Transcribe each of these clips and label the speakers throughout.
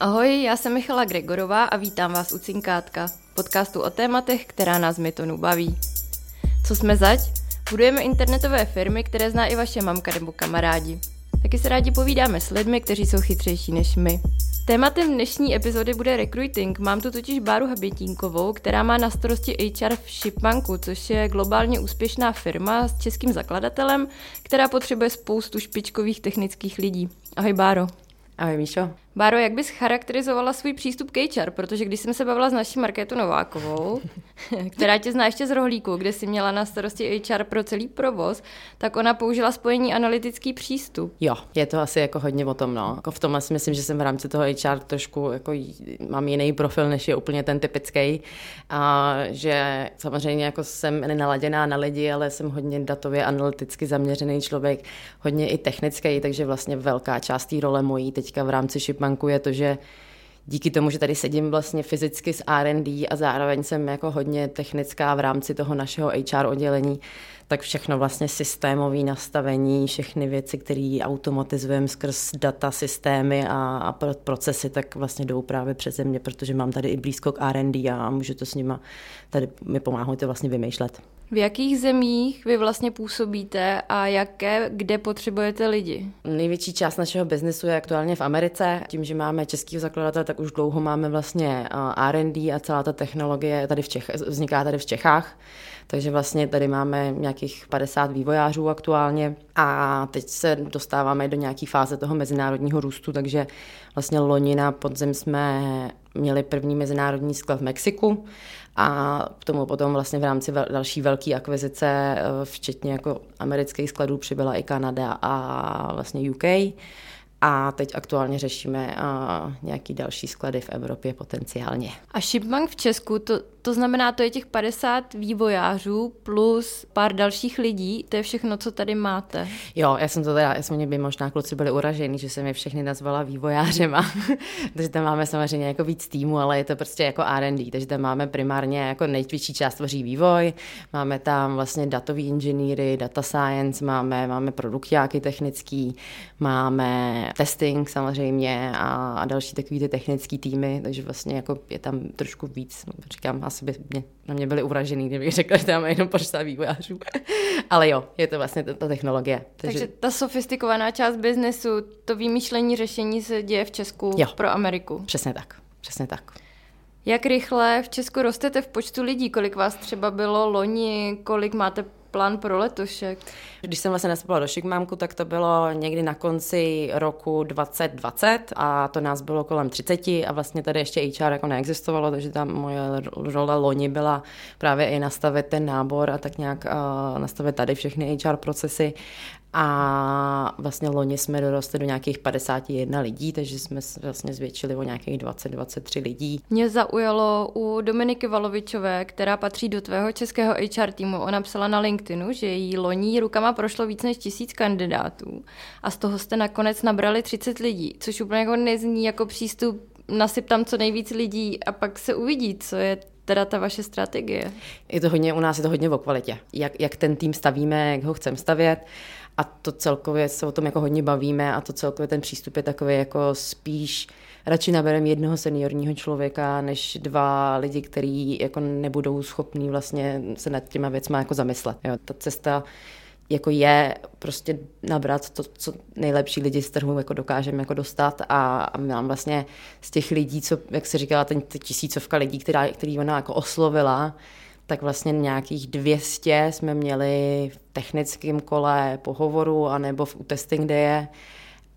Speaker 1: Ahoj, já jsem Michala Gregorová a vítám vás u Cinkátka, podcastu o tématech, která nás mytonu baví. Co jsme zač? Budujeme internetové firmy, které zná i vaše mamka nebo kamarádi. Taky se rádi povídáme s lidmi, kteří jsou chytřejší než my. Tématem dnešní epizody bude recruiting. Mám tu totiž Báru Habětínkovou, která má na starosti HR v Shipmanku, což je globálně úspěšná firma s českým zakladatelem, která potřebuje spoustu špičkových technických lidí. Ahoj Báro.
Speaker 2: Ahoj Míšo.
Speaker 1: Báro, jak bys charakterizovala svůj přístup k HR? Protože když jsem se bavila s naší Markétou Novákovou, která tě zná ještě z rohlíku, kde jsi měla na starosti HR pro celý provoz, tak ona použila spojení analytický přístup.
Speaker 2: Jo, je to asi jako hodně o tom, no. Jako v tom si myslím, že jsem v rámci toho HR trošku jako mám jiný profil, než je úplně ten typický. A že samozřejmě jako jsem nenaladěná na lidi, ale jsem hodně datově analyticky zaměřený člověk, hodně i technický, takže vlastně velká část té role mojí teďka v rámci Shipman banku je to, že díky tomu, že tady sedím vlastně fyzicky s R&D a zároveň jsem jako hodně technická v rámci toho našeho HR oddělení, tak všechno vlastně systémové nastavení, všechny věci, které automatizujeme skrz data, systémy a, a procesy, tak vlastně jdou právě přeze mě, protože mám tady i blízko k R&D a můžu to s nima, tady mi pomáhají to vlastně vymýšlet.
Speaker 1: V jakých zemích vy vlastně působíte a jaké, kde potřebujete lidi?
Speaker 2: Největší část našeho biznesu je aktuálně v Americe. Tím, že máme český zakladatel, tak už dlouho máme vlastně R&D a celá ta technologie tady v Čech, vzniká tady v Čechách. Takže vlastně tady máme nějakých 50 vývojářů aktuálně a teď se dostáváme do nějaké fáze toho mezinárodního růstu, takže vlastně loni na podzim jsme měli první mezinárodní sklad v Mexiku a k tomu potom vlastně v rámci další velké akvizice, eh, včetně jako amerických skladů, přibyla i Kanada a vlastně UK. A teď aktuálně řešíme uh, nějaký další sklady v Evropě potenciálně.
Speaker 1: A Shipbank v Česku, to, to znamená, to je těch 50 vývojářů plus pár dalších lidí, to je všechno, co tady máte.
Speaker 2: Jo, já jsem to teda, já jsem by možná kluci byli uražení, že jsem je všechny nazvala vývojářema, takže tam máme samozřejmě jako víc týmu, ale je to prostě jako R&D, takže tam máme primárně jako největší část tvoří vývoj, máme tam vlastně datový inženýry, data science, máme, máme produktiáky technický, máme testing samozřejmě a, a další takový ty technické týmy, takže vlastně jako je tam trošku víc, říkám, asi by mě, na mě byli uražený, kdybych řekla, že tam jenom počta vývojářů. Ale jo, je to vlastně ta, ta technologie.
Speaker 1: Takže... takže ta sofistikovaná část biznesu, to vymýšlení řešení se děje v Česku jo. pro Ameriku.
Speaker 2: Přesně tak, přesně tak.
Speaker 1: Jak rychle v Česku rostete v počtu lidí? Kolik vás třeba bylo loni? Kolik máte plán pro letošek?
Speaker 2: Když jsem vlastně nastupovala do Šikmámku, tak to bylo někdy na konci roku 2020 a to nás bylo kolem 30 a vlastně tady ještě HR jako neexistovalo, takže tam moje role loni byla právě i nastavit ten nábor a tak nějak uh, nastavit tady všechny HR procesy a vlastně loni jsme dorostli do nějakých 51 lidí, takže jsme vlastně zvětšili o nějakých 20-23 lidí.
Speaker 1: Mě zaujalo u Dominiky Valovičové, která patří do tvého českého HR týmu. Ona psala na LinkedInu, že jí loní rukama prošlo víc než tisíc kandidátů a z toho jste nakonec nabrali 30 lidí, což úplně jako nezní jako přístup nasyp tam co nejvíc lidí a pak se uvidí, co je teda ta vaše strategie?
Speaker 2: Je to hodně, u nás je to hodně o kvalitě. Jak, jak ten tým stavíme, jak ho chceme stavět a to celkově se o tom jako hodně bavíme a to celkově ten přístup je takový jako spíš radši nabereme jednoho seniorního člověka, než dva lidi, kteří jako nebudou schopní vlastně se nad těma věcma jako zamyslet. Jo, ta cesta jako je prostě nabrat to, co nejlepší lidi z trhu jako dokážeme jako dostat a, a mám vlastně z těch lidí, co, jak se říkala, ten tisícovka lidí, která, který ona jako oslovila, tak vlastně nějakých 200 jsme měli v technickém kole pohovoru anebo v testing je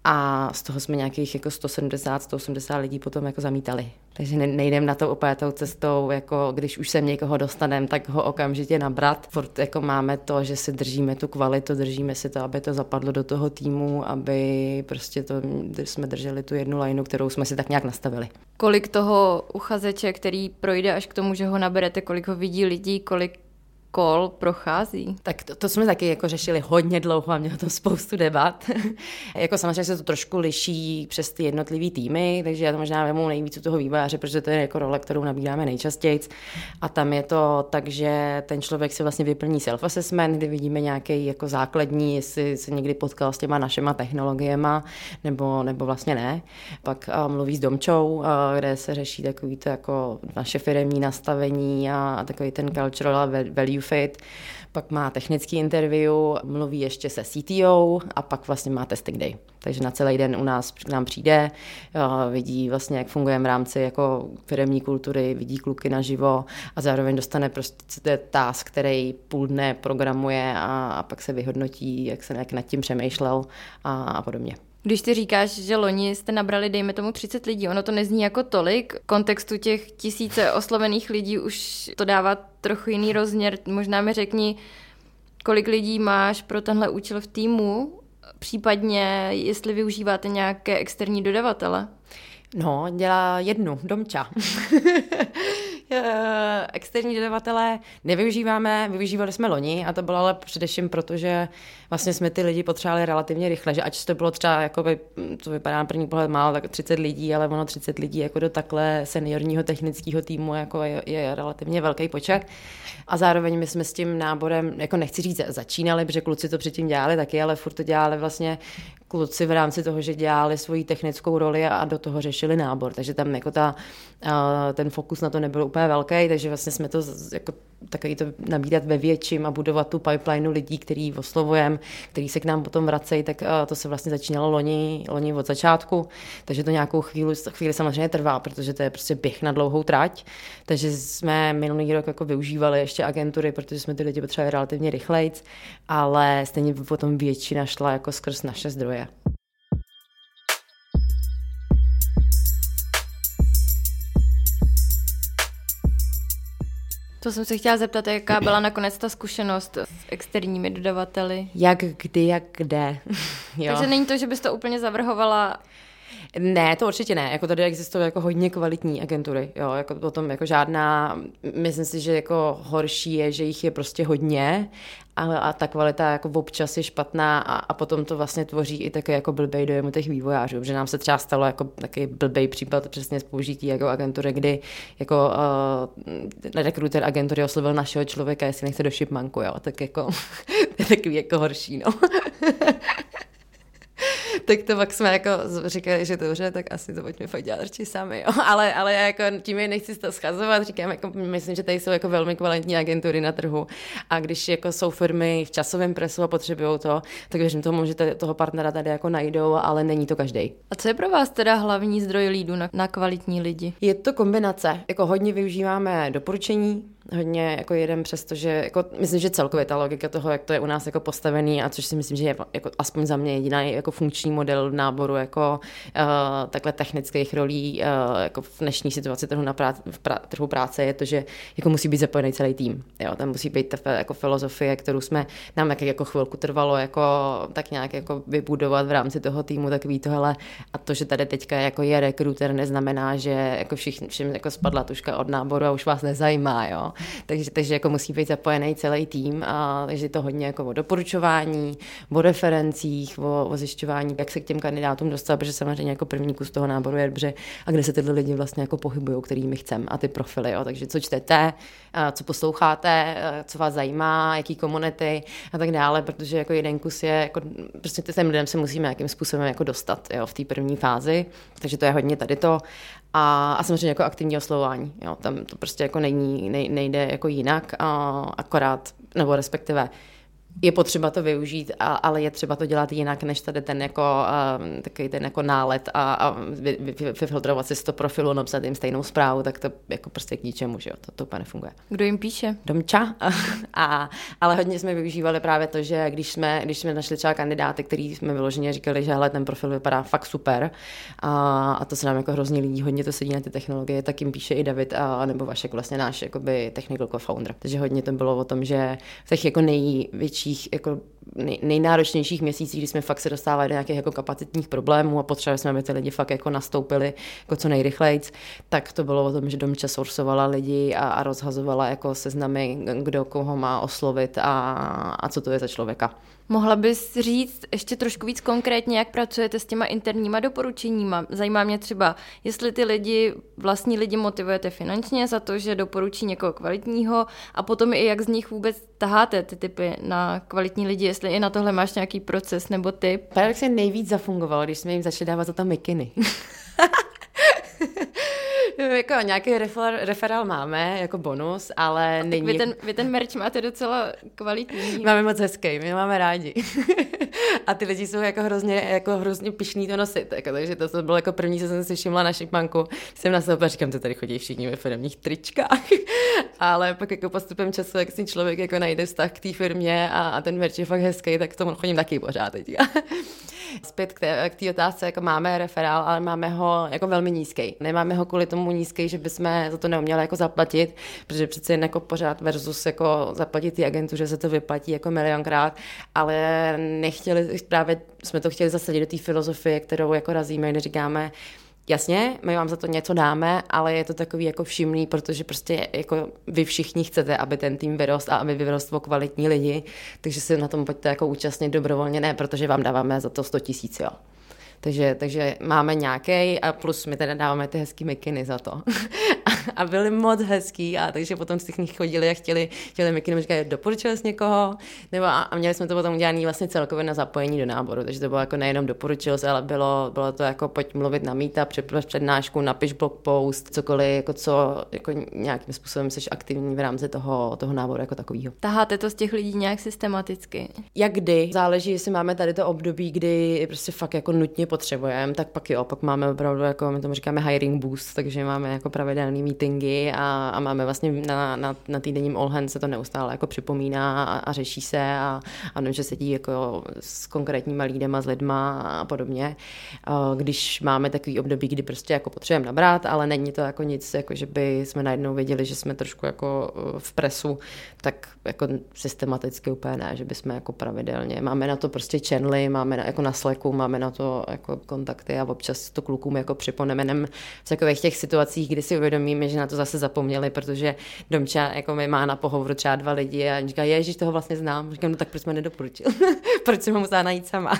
Speaker 2: a z toho jsme nějakých jako 170, 180 lidí potom jako zamítali. Takže nejdem na to úplně tou cestou, jako když už sem někoho dostaneme, tak ho okamžitě nabrat. Furt jako máme to, že si držíme tu kvalitu, držíme si to, aby to zapadlo do toho týmu, aby prostě to, jsme drželi tu jednu lineu, kterou jsme si tak nějak nastavili.
Speaker 1: Kolik toho uchazeče, který projde až k tomu, že ho naberete, kolik ho vidí lidí, kolik kol prochází?
Speaker 2: Tak to, to jsme taky jako řešili hodně dlouho a mělo to spoustu debat. jako samozřejmě se to trošku liší přes ty jednotlivé týmy, takže já to možná vemu nejvíc u toho vývojáře, protože to je jako role, kterou nabíráme nejčastěji. A tam je to tak, že ten člověk si vlastně vyplní self-assessment, kdy vidíme nějaký jako základní, jestli se někdy potkal s těma našima technologiemi, nebo, nebo vlastně ne. Pak uh, mluví s Domčou, uh, kde se řeší takový to jako naše firemní nastavení a, a takový ten cultural value fit pak má technický interview, mluví ještě se CTO a pak vlastně má testing day. Takže na celý den u nás k nám přijde, vidí vlastně, jak fungujeme v rámci jako firmní kultury, vidí kluky naživo a zároveň dostane prostě task, který půl dne programuje a, a pak se vyhodnotí, jak se jak nad tím přemýšlel a, a podobně.
Speaker 1: Když ty říkáš, že loni jste nabrali, dejme tomu, 30 lidí, ono to nezní jako tolik. V kontextu těch tisíce oslovených lidí už to dává trochu jiný rozměr. Možná mi řekni, kolik lidí máš pro tenhle účel v týmu, případně jestli využíváte nějaké externí dodavatele.
Speaker 2: No, dělá jednu, Domča. Eh, externí dodavatelé nevyužíváme, využívali jsme loni a to bylo ale především proto, že vlastně jsme ty lidi potřebovali relativně rychle, že ať to bylo třeba, jakoby, to vypadá na první pohled málo, tak 30 lidí, ale ono 30 lidí jako do takhle seniorního technického týmu jako je, je relativně velký počet. A zároveň my jsme s tím náborem, jako nechci říct, začínali, protože kluci to předtím dělali taky, ale furt to dělali vlastně kluci v rámci toho, že dělali svoji technickou roli a do toho řešili nábor. Takže tam jako ta, ten fokus na to nebyl úplně velký, takže vlastně jsme to jako takový to nabídat ve větším a budovat tu pipeline lidí, který oslovujeme, který se k nám potom vracejí, tak to se vlastně začínalo loni, loni od začátku, takže to nějakou chvíli, chvíli samozřejmě trvá, protože to je prostě běh na dlouhou trať, takže jsme minulý rok jako využívali ještě agentury, protože jsme ty lidi potřebovali relativně rychleji, ale stejně potom většina šla jako skrz naše zdroje.
Speaker 1: To jsem se chtěla zeptat, jaká byla nakonec ta zkušenost s externími dodavateli?
Speaker 2: Jak, kdy, jak, kde.
Speaker 1: jo. Takže není to, že bys to úplně zavrhovala
Speaker 2: ne, to určitě ne. Jako tady existují jako hodně kvalitní agentury. Jo, jako potom jako žádná, myslím si, že jako horší je, že jich je prostě hodně a, a ta kvalita jako občas je špatná a, a potom to vlastně tvoří i také jako blbej dojem těch vývojářů, že nám se třeba stalo jako taky blbej případ přesně z použití jako agentury, kdy jako uh, rekruter agentury oslovil našeho člověka, jestli nechce do Shipmanku, jo, tak jako to je takový jako horší, no. tak to pak jsme jako říkali, že dobře, tak asi to pojďme fakt dělat radši sami, jo. Ale, ale já jako tím je nechci to schazovat, říkám, jako, myslím, že tady jsou jako velmi kvalitní agentury na trhu a když jako jsou firmy v časovém presu a potřebují to, tak věřím tomu, že toho partnera tady jako najdou, ale není to každý.
Speaker 1: A co je pro vás teda hlavní zdroj lídu na, na kvalitní lidi?
Speaker 2: Je to kombinace. Jako hodně využíváme doporučení, hodně jako jeden přesto, že jako, myslím, že celkově ta logika toho, jak to je u nás jako postavený a což si myslím, že je jako, aspoň za mě jediný jako funkční model náboru jako uh, takhle technických rolí uh, jako v dnešní situaci trhu, na prá- v pra- trhu práce je to, že jako musí být zapojený celý tým. Jo, tam musí být ta jako filozofie, kterou jsme nám taky jako chvilku trvalo jako tak nějak jako vybudovat v rámci toho týmu, takový tohle a to, že tady teďka jako je rekruter, neznamená, že jako všichni, všem jako spadla tuška od náboru a už vás nezajímá, jo takže, takže jako musí být zapojený celý tým a takže to hodně jako o doporučování, o referencích, o, o zjišťování, jak se k těm kandidátům dostat, protože samozřejmě jako první kus toho náboru je dobře a kde se tyhle lidi vlastně jako pohybují, kterými chceme a ty profily, jo. takže co čtete, co posloucháte, co vás zajímá, jaký komunity a tak dále, protože jako jeden kus je, jako prostě těm lidem se musíme nějakým způsobem jako dostat jo, v té první fázi, takže to je hodně tady to a, a samozřejmě jako aktivní oslovování. Jo, tam to prostě jako není, nej, nejde jako jinak, a akorát, nebo respektive je potřeba to využít, a, ale je třeba to dělat jinak, než tady ten jako, uh, takový ten jako nálet a, a vyfiltrovat si z toho profilu, napsat jim stejnou zprávu, tak to jako prostě k ničemu, že jo, to, to úplně nefunguje.
Speaker 1: Kdo jim píše?
Speaker 2: Domča. a, ale hodně jsme využívali právě to, že když jsme, když jsme našli třeba kandidáty, který jsme vyloženě říkali, že hele, ten profil vypadá fakt super a, a to se nám jako hrozně lidí, hodně to sedí na ty technologie, tak jim píše i David a, nebo Vašek, vlastně náš jakoby technical co-founder. Takže hodně to bylo o tom, že v těch jako největší nejtěžších, jako nej, nejnáročnějších měsících, kdy jsme fakt se dostávali do nějakých jako kapacitních problémů a potřebovali jsme, aby ty lidi fakt jako nastoupili jako co nejrychleji, tak to bylo o tom, že Domča sourcovala lidi a, a rozhazovala jako seznamy, kdo koho má oslovit a, a co to je za člověka.
Speaker 1: Mohla bys říct ještě trošku víc konkrétně, jak pracujete s těma interníma doporučeníma? Zajímá mě třeba, jestli ty lidi, vlastní lidi motivujete finančně za to, že doporučí někoho kvalitního a potom i jak z nich vůbec taháte ty typy na kvalitní lidi, jestli i na tohle máš nějaký proces nebo typ.
Speaker 2: Paradoxně nejvíc zafungovalo, když jsme jim začali dávat za to mikiny. jako nějaký refer, referál máme jako bonus, ale není...
Speaker 1: Vy ten, vy ten merch máte docela kvalitní.
Speaker 2: Máme moc hezký, my máme rádi. a ty lidi jsou jako hrozně, jako hrozně pišný to nosit, jako, takže to, to bylo jako první, co jsem si všimla na šipmanku. Jsem na sebe říkám, to tady chodí všichni ve firmních tričkách. ale pak jako postupem času, jak si člověk jako najde vztah k té firmě a, a ten merch je fakt hezký, tak k tomu chodím taky pořád teď. Zpět k té otázce, jako máme referál, ale máme ho jako velmi nízký. Nemáme ho kvůli tomu nízký, že bychom za to neuměli jako zaplatit, protože přece jen jako pořád versus jako zaplatit ty agentu, že se to vyplatí jako milionkrát, ale nechtěli, právě jsme to chtěli zasadit do té filozofie, kterou jako razíme, kde říkáme, Jasně, my vám za to něco dáme, ale je to takový jako všimný, protože prostě jako vy všichni chcete, aby ten tým vyrost a aby vyrostlo kvalitní lidi, takže se na tom pojďte jako účastnit dobrovolně, ne, protože vám dáváme za to 100 tisíc, jo. Takže, takže máme nějaký a plus my teda dáváme ty hezký mikiny za to. a byli moc hezký a takže potom z nich chodili a chtěli, chtěli mikiny, říkali, doporučil jsi někoho, nebo a, a, měli jsme to potom udělané vlastně celkově na zapojení do náboru, takže to bylo jako nejenom doporučil se, ale bylo, bylo to jako pojď mluvit na míta, připrav přednášku, napiš blog post, cokoliv, jako co, jako nějakým způsobem jsi aktivní v rámci toho, toho náboru jako takového.
Speaker 1: Taháte to z těch lidí nějak systematicky?
Speaker 2: Jak kdy, záleží, jestli máme tady to období, kdy prostě fakt jako nutně potřebujeme, tak pak jo, pak máme opravdu jako, my tomu říkáme hiring boost, takže máme jako pravidelný meetingy a, a máme vlastně na, na, na týdenním All Hands se to neustále jako připomíná a, a řeší se a, a že sedí jako s konkrétníma lídema, s lidma a podobně. Když máme takový období, kdy prostě jako potřebujeme nabrat, ale není to jako nic, jako že by jsme najednou věděli, že jsme trošku jako v presu, tak jako systematicky úplně ne, že bychom jako pravidelně. Máme na to prostě channely, máme na, jako na Slacku, máme na to jako kontakty a občas to klukům jako připomeneme v takových těch situacích, kdy si uvědomíme, že na to zase zapomněli, protože Domča jako mi má na pohovoru třeba dva lidi a říká, ježiš, toho vlastně znám. Říkám, no tak proč jsme nedoporučil? proč jsem ho musela najít sama?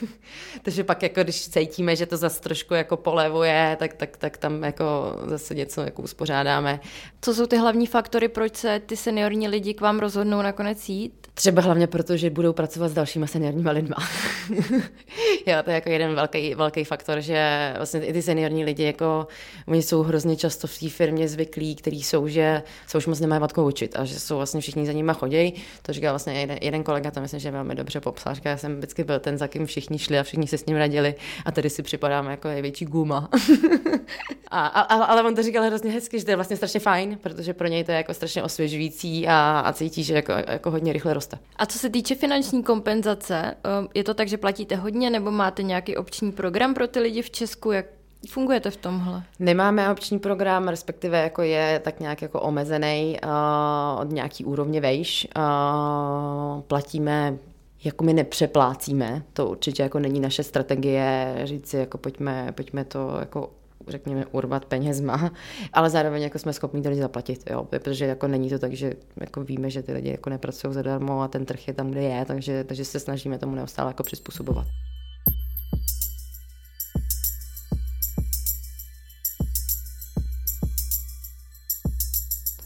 Speaker 2: Takže pak jako když cítíme, že to zase trošku jako polevuje, tak, tak, tak tam jako zase něco jako uspořádáme.
Speaker 1: Co jsou ty hlavní faktory, proč se ty seniorní lidi k vám rozhodnou nakonec jít?
Speaker 2: Třeba hlavně proto, že budou pracovat s dalšíma seniorníma lidma. jo, to je jako jeden velký, velký faktor, že vlastně i ty seniorní lidi, jako oni jsou hrozně často v té firmě zvyklí, kteří jsou, že se už moc nemají vatkou učit a že jsou vlastně všichni za nima chodí. To říká vlastně jeden, jeden kolega, to myslím, že velmi dobře popsal. Říká, já jsem vždycky byl ten, za kým všichni šli a všichni se s ním radili a tady si připadáme jako největší guma. a, a, ale on to říkal hrozně hezky, že to je vlastně strašně fajn, protože pro něj to je jako strašně osvěžující a, a cítí, že jako, jako hodně rychle roste.
Speaker 1: A co se týče finanční kompenzace, um, je to tak, že platíte hodně nebo máte nějaký opční program pro ty lidi v Česku? Jak funguje to v tomhle?
Speaker 2: Nemáme opční program, respektive jako je tak nějak jako omezený uh, od nějaký úrovně vejš. Uh, platíme jako my nepřeplácíme, to určitě jako není naše strategie říct si, jako pojďme, pojďme to jako řekněme, urvat penězma, ale zároveň jako jsme schopni ty lidi zaplatit, jo, protože jako není to tak, že jako víme, že ty lidi jako nepracují zadarmo a ten trh je tam, kde je, takže, takže se snažíme tomu neustále jako přizpůsobovat.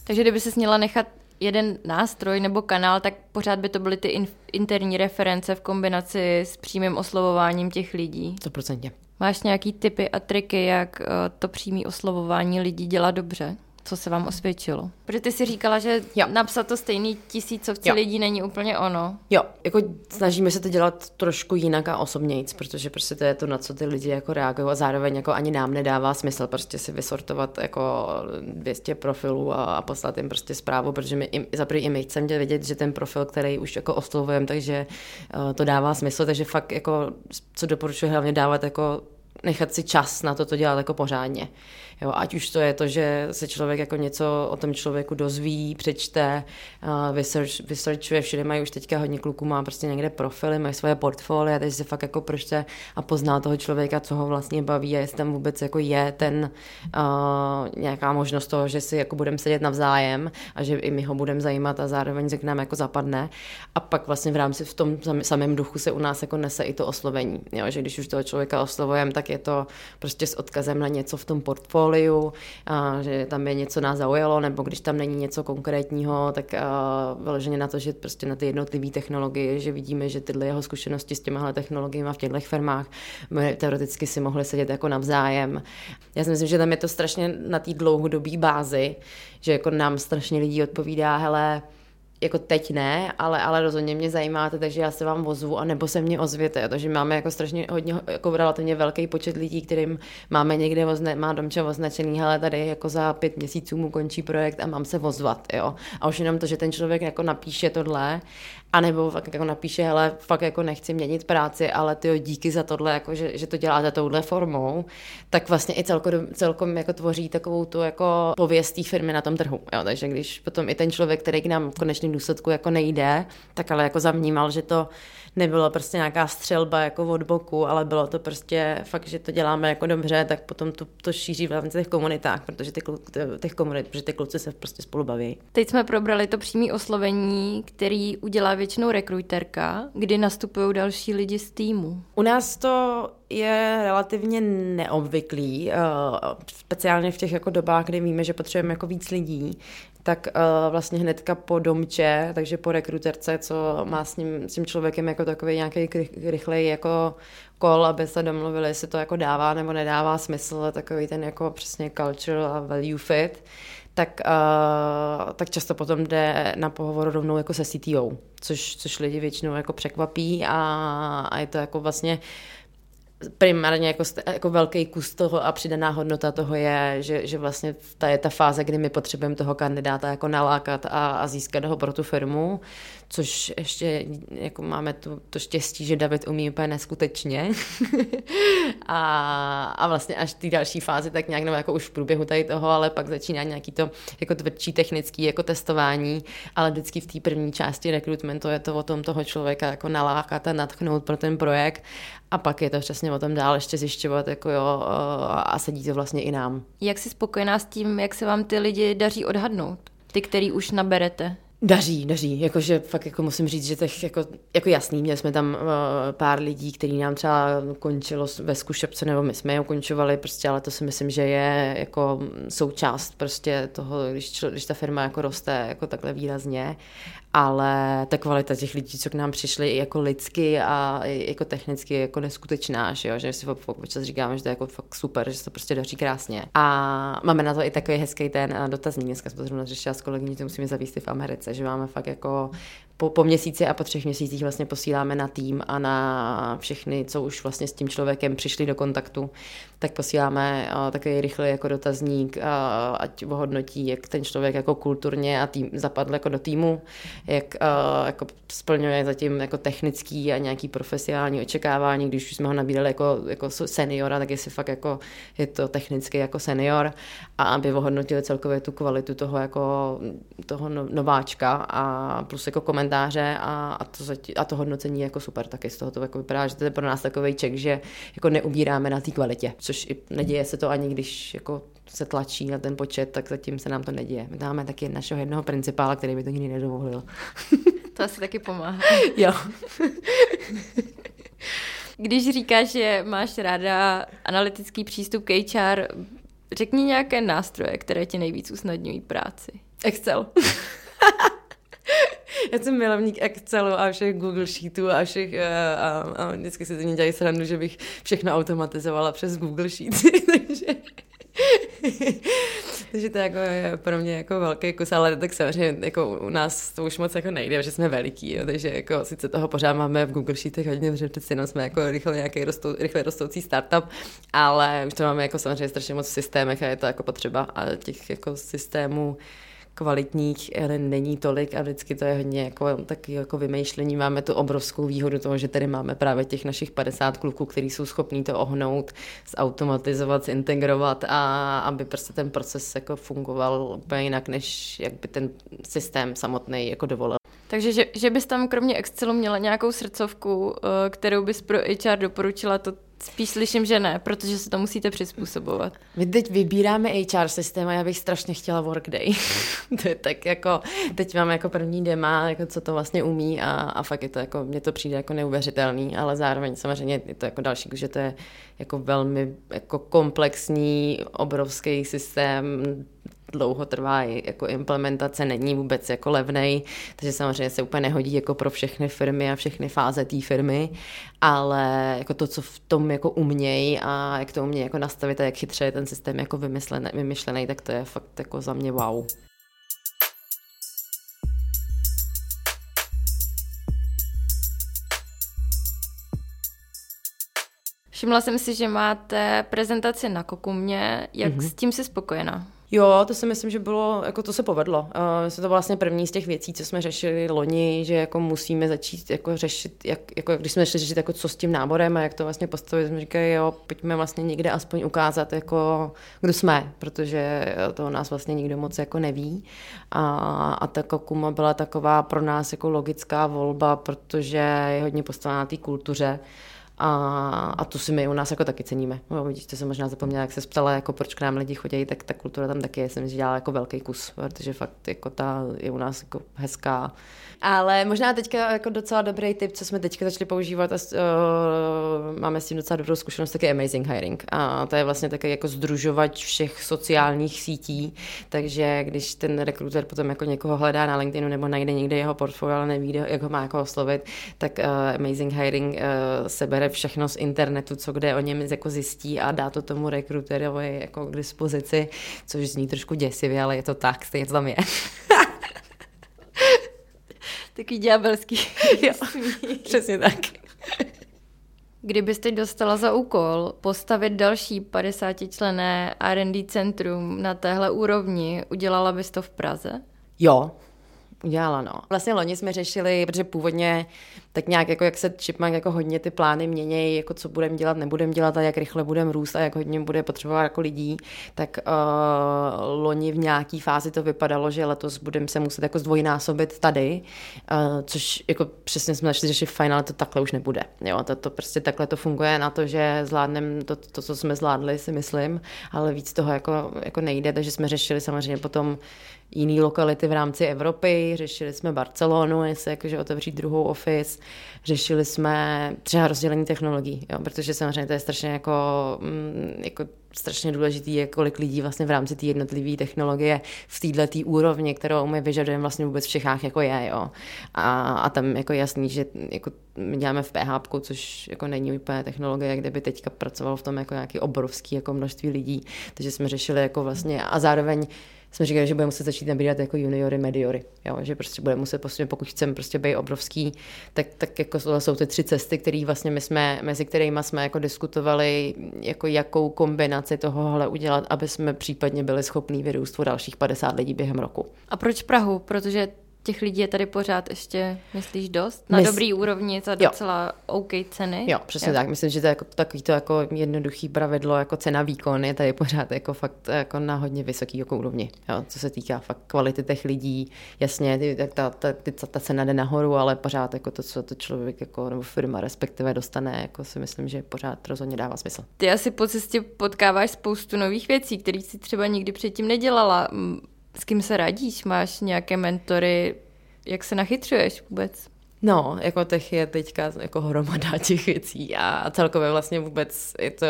Speaker 1: Takže kdyby se měla nechat jeden nástroj nebo kanál, tak pořád by to byly ty in- interní reference v kombinaci s přímým oslovováním těch lidí.
Speaker 2: 100%.
Speaker 1: Máš nějaký typy a triky, jak uh, to přímé oslovování lidí dělat dobře? Co se vám osvědčilo? Protože ty si říkala, že jo. napsat to stejný tisícovci jo. lidí není úplně ono.
Speaker 2: Jo, jako snažíme se to dělat trošku jinak a osobnějíc, protože prostě to je to, na co ty lidi jako reagují a zároveň jako ani nám nedává smysl prostě si vysortovat jako 200 profilů a, a poslat jim prostě zprávu, protože my i, za i my chceme vědět, že ten profil, který už jako oslovujeme, takže uh, to dává smysl, takže fakt jako, co doporučuji hlavně dávat jako nechat si čas na to, to dělat jako pořádně. Jo, ať už to je to, že se člověk jako něco o tom člověku dozví, přečte, uh, všude mají už teďka hodně kluků, má prostě někde profily, mají svoje portfolia, takže se fakt jako pročte a pozná toho člověka, co ho vlastně baví a jestli tam vůbec jako je ten uh, nějaká možnost toho, že si jako budeme sedět navzájem a že i my ho budeme zajímat a zároveň se k nám jako zapadne. A pak vlastně v rámci v tom samém duchu se u nás jako nese i to oslovení, jo, že když už toho člověka oslovujeme, tak je to prostě s odkazem na něco v tom portfoliu, portfoliu, a že tam je něco nás zaujalo, nebo když tam není něco konkrétního, tak vyloženě na to, že prostě na ty jednotlivé technologie, že vidíme, že tyhle jeho zkušenosti s těmahle technologiemi v těchto firmách my teoreticky si mohli sedět jako navzájem. Já si myslím, že tam je to strašně na té dlouhodobé bázi, že jako nám strašně lidí odpovídá, hele, jako teď ne, ale, ale rozhodně mě zajímáte, takže já se vám ozvu, a nebo se mě ozvěte, takže máme jako strašně hodně, jako relativně velký počet lidí, kterým máme někde, ozne, má domče označený, hele, tady jako za pět měsíců mu končí projekt a mám se ozvat, jo. A už jenom to, že ten člověk jako napíše tohle a nebo fakt jako napíše, hele, fakt jako nechci měnit práci, ale ty díky za tohle, jako že, že to děláte touhle formou, tak vlastně i celko, celkom jako tvoří takovou tu jako pověst té firmy na tom trhu. Jo? Takže když potom i ten člověk, který k nám v konečném důsledku jako nejde, tak ale jako zavnímal, že to nebylo prostě nějaká střelba jako od boku, ale bylo to prostě fakt, že to děláme jako dobře, tak potom to, to šíří v rámci těch komunitách, protože ty, těch komunit, protože ty kluci se prostě spolu baví.
Speaker 1: Teď jsme probrali to přímé oslovení, který udělá většinou rekruterka, kdy nastupují další lidi z týmu.
Speaker 2: U nás to je relativně neobvyklý, eh, speciálně v těch jako dobách, kdy víme, že potřebujeme jako víc lidí, tak uh, vlastně hnedka po domče, takže po rekruterce, co má s, ním, s tím člověkem jako takový nějaký rychlej jako kol, aby se domluvili, jestli to jako dává nebo nedává smysl, takový ten jako přesně cultural a value fit, tak, uh, tak často potom jde na pohovor rovnou jako se CTO, což, což lidi většinou jako překvapí a, a je to jako vlastně primárně jako, jako velký kus toho a přidaná hodnota toho je, že, že vlastně ta je ta fáze, kdy my potřebujeme toho kandidáta jako nalákat a, a získat ho pro tu firmu což ještě jako máme tu, to štěstí, že David umí úplně neskutečně. a, a vlastně až ty další fázi, tak nějak nebo jako už v průběhu tady toho, ale pak začíná nějaký to jako tvrdší technický jako testování, ale vždycky v té první části rekrutmentu je to o tom toho člověka jako nalákat a natchnout pro ten projekt a pak je to přesně o tom dál ještě zjišťovat jako jo, a sedí to vlastně i nám.
Speaker 1: Jak jsi spokojená s tím, jak se vám ty lidi daří odhadnout? Ty, který už naberete?
Speaker 2: Daří, daří, jakože fakt jako musím říct, že těch jako, jako jasný, měli jsme tam uh, pár lidí, který nám třeba končilo ve zkušebce, nebo my jsme je ukončovali, prostě, ale to si myslím, že je jako součást prostě toho, když, člo, když ta firma jako roste jako takhle výrazně ale ta kvalita těch lidí, co k nám přišli i jako lidsky a jako technicky je jako neskutečná, že, jo? že si občas říkáme, že to je jako fakt super, že se to prostě daří krásně. A máme na to i takový hezký ten dotazník, dneska jsme to zrovna řešila s kolegyní, to musíme zavíst v Americe, že máme fakt jako po, po měsíci a po třech měsících vlastně posíláme na tým a na všechny, co už vlastně s tím člověkem přišli do kontaktu, tak posíláme uh, takový rychlý jako dotazník, uh, ať ohodnotí, jak ten člověk jako kulturně a tým zapadl jako do týmu, jak uh, jako splňuje zatím jako technický a nějaký profesionální očekávání, když už jsme ho nabídali jako, jako seniora, tak jestli fakt jako je to technicky jako senior a aby ohodnotili celkově tu kvalitu toho jako toho no, nováčka a plus jako komentáře a, a, to, a to hodnocení jako super, taky z toho to jako vypadá, že to je pro nás takový ček, že jako neubíráme na té kvalitě, což i neděje se to ani když jako se tlačí na ten počet, tak zatím se nám to neděje. My máme taky našeho jednoho principála, který by to nikdy nedovolil.
Speaker 1: To asi taky pomáhá.
Speaker 2: jo.
Speaker 1: Když říkáš, že máš ráda analytický přístup k HR, řekni nějaké nástroje, které ti nejvíc usnadňují práci.
Speaker 2: Excel. Já jsem milovník Excelu a všech Google Sheetů a všech, a, a, a vždycky si to mě dělají srandu, že bych všechno automatizovala přes Google Sheets, takže takže to jako je pro mě jako velký kus, ale tak samozřejmě jako u nás to už moc jako nejde, že jsme veliký, jo, takže jako sice toho pořád máme v Google Sheetech hodně, protože přeci jenom jsme jako rychle nějaký rostou, rychle rostoucí startup, ale už to máme jako samozřejmě strašně moc v systémech a je to jako potřeba a těch jako systémů kvalitních ale není tolik a vždycky to je hodně jako, taky jako vymýšlení. Máme tu obrovskou výhodu toho, že tady máme právě těch našich 50 kluků, kteří jsou schopní to ohnout, zautomatizovat, integrovat a aby prostě ten proces jako fungoval úplně jinak, než jak by ten systém samotný jako dovolil.
Speaker 1: Takže že, že bys tam kromě Excelu měla nějakou srdcovku, eh, kterou bys pro HR doporučila, to Spíš slyším, že ne, protože se to musíte přizpůsobovat.
Speaker 2: My teď vybíráme HR systém a já bych strašně chtěla Workday. to je tak jako, teď máme jako první dema, jako co to vlastně umí a, a fakt je to jako, mně to přijde jako neuvěřitelný, ale zároveň samozřejmě je to jako další, že to je jako velmi jako komplexní, obrovský systém, dlouho trvá jako implementace, není vůbec jako levnej, takže samozřejmě se úplně nehodí jako pro všechny firmy a všechny fáze té firmy, ale jako to, co v tom jako umějí a jak to umějí jako nastavit a jak chytře je ten systém jako vymyslený, vymyšlený, tak to je fakt jako za mě wow.
Speaker 1: Všimla jsem si, že máte prezentaci na Kokumě. Jak mm-hmm. s tím jsi spokojená?
Speaker 2: Jo, to si myslím, že bylo, jako to se povedlo. Uh, to vlastně první z těch věcí, co jsme řešili loni, že jako musíme začít jako řešit, jak, jako když jsme řešili řešit, jako co s tím náborem a jak to vlastně postavit, jsme říkali, jo, pojďme vlastně někde aspoň ukázat, jako, kdo jsme, protože to o nás vlastně nikdo moc jako neví. A, a ta Kokuma byla taková pro nás jako logická volba, protože je hodně postavená na té kultuře. A, a to si my u nás jako taky ceníme. No, vidíš, to jsem možná zapomněla, jak se ptala, jako proč k nám lidi chodí, tak ta kultura tam taky je, jsem si dělala jako velký kus, protože fakt jako ta je u nás jako hezká. Ale možná teďka jako docela dobrý tip, co jsme teďka začali používat a uh, máme s tím docela dobrou zkušenost, tak je Amazing Hiring. A to je vlastně taky jako združovač všech sociálních sítí, takže když ten rekruter potom jako někoho hledá na LinkedInu nebo najde někde jeho portfolio, ale neví, jak ho má jako oslovit, tak uh, Amazing Hiring uh, se bere všechno z internetu, co kde o něm jako zjistí a dá to tomu rekruterovi jako k dispozici, což zní trošku děsivě, ale je to tak, stejně to tam je.
Speaker 1: Taký ďábelský.
Speaker 2: jo, přesně tak.
Speaker 1: Kdybyste dostala za úkol postavit další 50 člené R&D centrum na téhle úrovni, udělala bys to v Praze?
Speaker 2: Jo, Udělala, no. Vlastně loni jsme řešili, protože původně tak nějak jako jak se Chipmunk jako hodně ty plány měnějí, jako co budeme dělat, nebudeme dělat a jak rychle budeme růst a jak hodně bude potřebovat jako lidí, tak uh, loni v nějaký fázi to vypadalo, že letos budeme se muset jako zdvojnásobit tady, uh, což jako přesně jsme začali řešit fajn, ale to takhle už nebude. Jo, to, to prostě takhle to funguje na to, že zvládneme to, to, co jsme zvládli, si myslím, ale víc toho jako, jako nejde, takže jsme řešili samozřejmě potom jiné lokality v rámci Evropy, řešili jsme Barcelonu, jestli jakože otevřít druhou office, řešili jsme třeba rozdělení technologií, jo, protože samozřejmě to je strašně jako, mm, jako strašně důležitý je, kolik lidí vlastně v rámci té jednotlivé technologie v této úrovni, kterou my vyžadujeme vlastně vůbec v Čechách jako je, jo. A, a tam jako jasný, že jako my děláme v PHP, což jako není úplně technologie, kde by teďka pracovalo v tom jako nějaký obrovský jako množství lidí, takže jsme řešili jako vlastně a zároveň jsme říkali, že budeme muset začít nabírat jako juniory, mediory, jo? že prostě budeme muset, prostě, pokud chceme prostě být obrovský, tak, tak jako jsou ty tři cesty, které vlastně my jsme, mezi kterými jsme jako diskutovali, jako jakou kombinaci tohohle udělat, aby jsme případně byli schopní vyrůst o dalších 50 lidí během roku.
Speaker 1: A proč Prahu? Protože těch lidí je tady pořád ještě, myslíš, dost? Na Mys... dobrý úrovni za docela jo. OK ceny?
Speaker 2: Jo, přesně jo. tak. Myslím, že to je jako, takový to jako jednoduchý pravidlo, jako cena výkon je tady pořád jako fakt jako na hodně vysoký jako úrovni, jo, co se týká fakt kvality těch lidí. Jasně, ty, ta, ta, ty, ta, ta cena jde nahoru, ale pořád jako to, co to člověk jako, nebo firma respektive dostane, jako si myslím, že pořád rozhodně dává smysl.
Speaker 1: Ty asi po cestě potkáváš spoustu nových věcí, které si třeba nikdy předtím nedělala s kým se radíš? Máš nějaké mentory? Jak se nachytřuješ vůbec?
Speaker 2: No, jako těch je teďka jako hromada těch věcí a celkově vlastně vůbec je to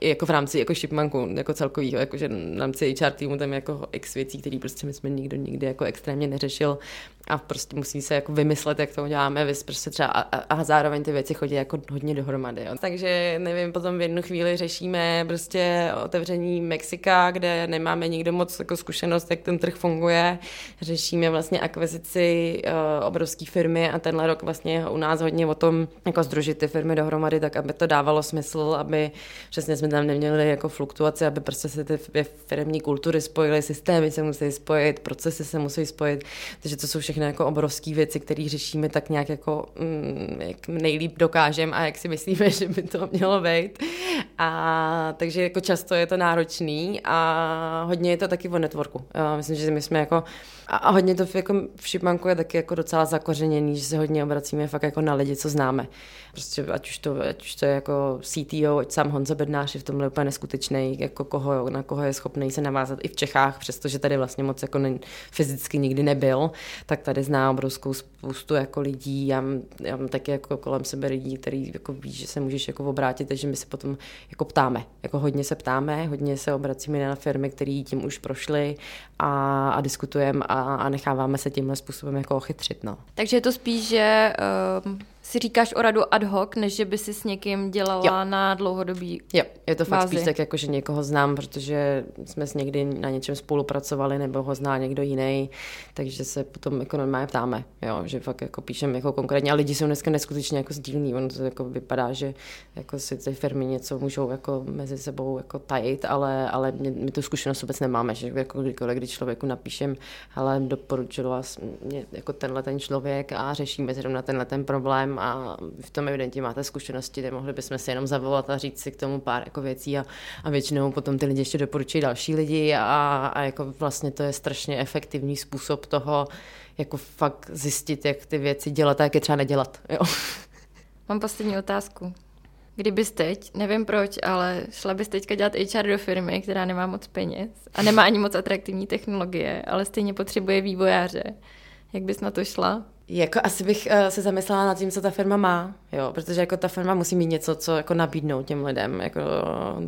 Speaker 2: jako v rámci jako shipmanku, jako celkovýho, jako že v rámci HR týmu tam je jako x věcí, které prostě my jsme nikdo nikdy jako extrémně neřešil a prostě musí se jako vymyslet, jak to uděláme, vys prostě třeba a, a, zároveň ty věci chodí jako hodně dohromady. Jo. Takže nevím, potom v jednu chvíli řešíme prostě otevření Mexika, kde nemáme nikdo moc jako zkušenost, jak ten trh funguje. Řešíme vlastně akvizici uh, obrovské firmy a tenhle rok vlastně u nás hodně o tom jako združit ty firmy dohromady, tak aby to dávalo smysl, aby přesně jsme tam neměli jako fluktuaci, aby prostě se ty firmní kultury spojily, systémy se musí spojit, procesy se musí spojit. Takže to jsou všechny jako obrovské věci, které řešíme tak nějak jako mm, jak nejlíp dokážeme a jak si myslíme, že by to mělo být. A takže jako často je to náročný a hodně je to taky o networku. Já myslím, že my jsme jako a hodně to jako v Šipmanku je taky jako docela zakořeněný, že se hodně obracíme fakt jako na lidi, co známe. Prostě ať už to, ať už to je jako CTO, ať sám Honza Bednář je v tomhle úplně neskutečný, jako koho, na koho je schopný se navázat i v Čechách, přestože tady vlastně moc jako ne, fyzicky nikdy nebyl, tak tady zná obrovskou spoustu jako lidí. Já, já mám taky jako kolem sebe lidí, který jako ví, že se můžeš jako obrátit, takže my se potom jako ptáme. Jako hodně se ptáme, hodně se obracíme na firmy, které tím už prošly a, a diskutujeme a, a necháváme se tímhle způsobem jako ochytřit. No.
Speaker 1: Takže je to spíš, že um, si říkáš o radu ad hoc, než že by si s někým dělala jo. na dlouhodobý
Speaker 2: Jo, je to fakt bázi. spíš tak, jako že někoho znám, protože jsme s někdy na něčem spolupracovali, nebo ho zná někdo jiný, takže se potom jako normálně ptáme, jo, že fakt jako píšeme jako konkrétně, a lidi jsou dneska neskutečně jako sdílní, ono to jako vypadá, že jako si ty firmy něco můžou jako mezi sebou jako tajit, ale, ale my, my tu zkušenost vůbec nemáme, že jako kdykoliv, když člověku napíšem, ale doporučil vás mě jako tenhle ten člověk a řešíme zrovna tenhle ten problém, a v tom evidentně máte zkušenosti, kde mohli bychom si jenom zavolat a říct si k tomu pár jako věcí a, a většinou potom ty lidi ještě doporučují další lidi a, a jako vlastně to je strašně efektivní způsob toho, jako fakt zjistit, jak ty věci dělat a jak je třeba nedělat. Jo.
Speaker 1: Mám poslední otázku. Kdybys teď, nevím proč, ale šla bys teďka dělat HR do firmy, která nemá moc peněz a nemá ani moc atraktivní technologie, ale stejně potřebuje vývojáře, jak bys na to šla?
Speaker 2: Jako asi bych uh, se zamyslela nad tím, co ta firma má, jo, protože jako ta firma musí mít něco, co jako nabídnout těm lidem, jako,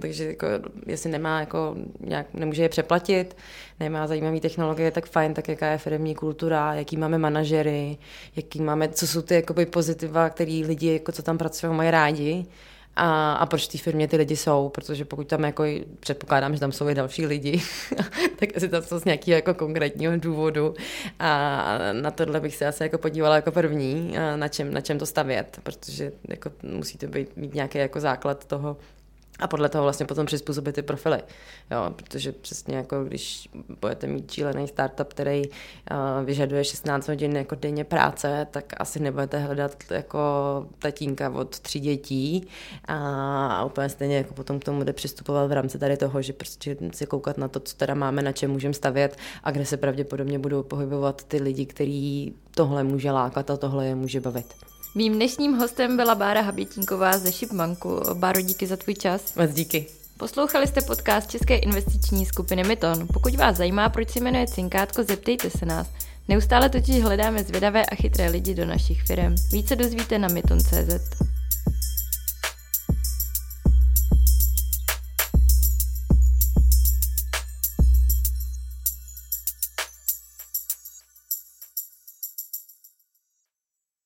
Speaker 2: takže jako, jestli nemá jako nějak, nemůže je přeplatit, nemá zajímavé technologie, tak fajn, tak jaká je firmní kultura, jaký máme manažery, jaký máme, co jsou ty jakoby pozitiva, který lidi, jako co tam pracují, mají rádi, a, a proč v té firmě ty lidi jsou, protože pokud tam jako předpokládám, že tam jsou i další lidi, tak asi tam jsou z nějakého jako konkrétního důvodu. A na tohle bych se asi jako podívala jako první, na čem, na čem to stavět, protože jako musí to být, mít nějaký jako základ toho, a podle toho vlastně potom přizpůsobit ty profily. Jo, protože přesně jako když budete mít čílený startup, který uh, vyžaduje 16 hodin jako denně práce, tak asi nebudete hledat jako tatínka od tří dětí a, a úplně stejně jako potom k tomu jde přistupovat v rámci tady toho, že prostě si koukat na to, co teda máme, na čem můžeme stavět a kde se pravděpodobně budou pohybovat ty lidi, který tohle může lákat a tohle je může bavit.
Speaker 1: Mým dnešním hostem byla Bára Habětínková ze Shipmanku. Báro, díky za tvůj čas.
Speaker 2: Moc díky.
Speaker 1: Poslouchali jste podcast České investiční skupiny Myton. Pokud vás zajímá, proč se jmenuje Cinkátko, zeptejte se nás. Neustále totiž hledáme zvědavé a chytré lidi do našich firm. Více dozvíte na myton.cz.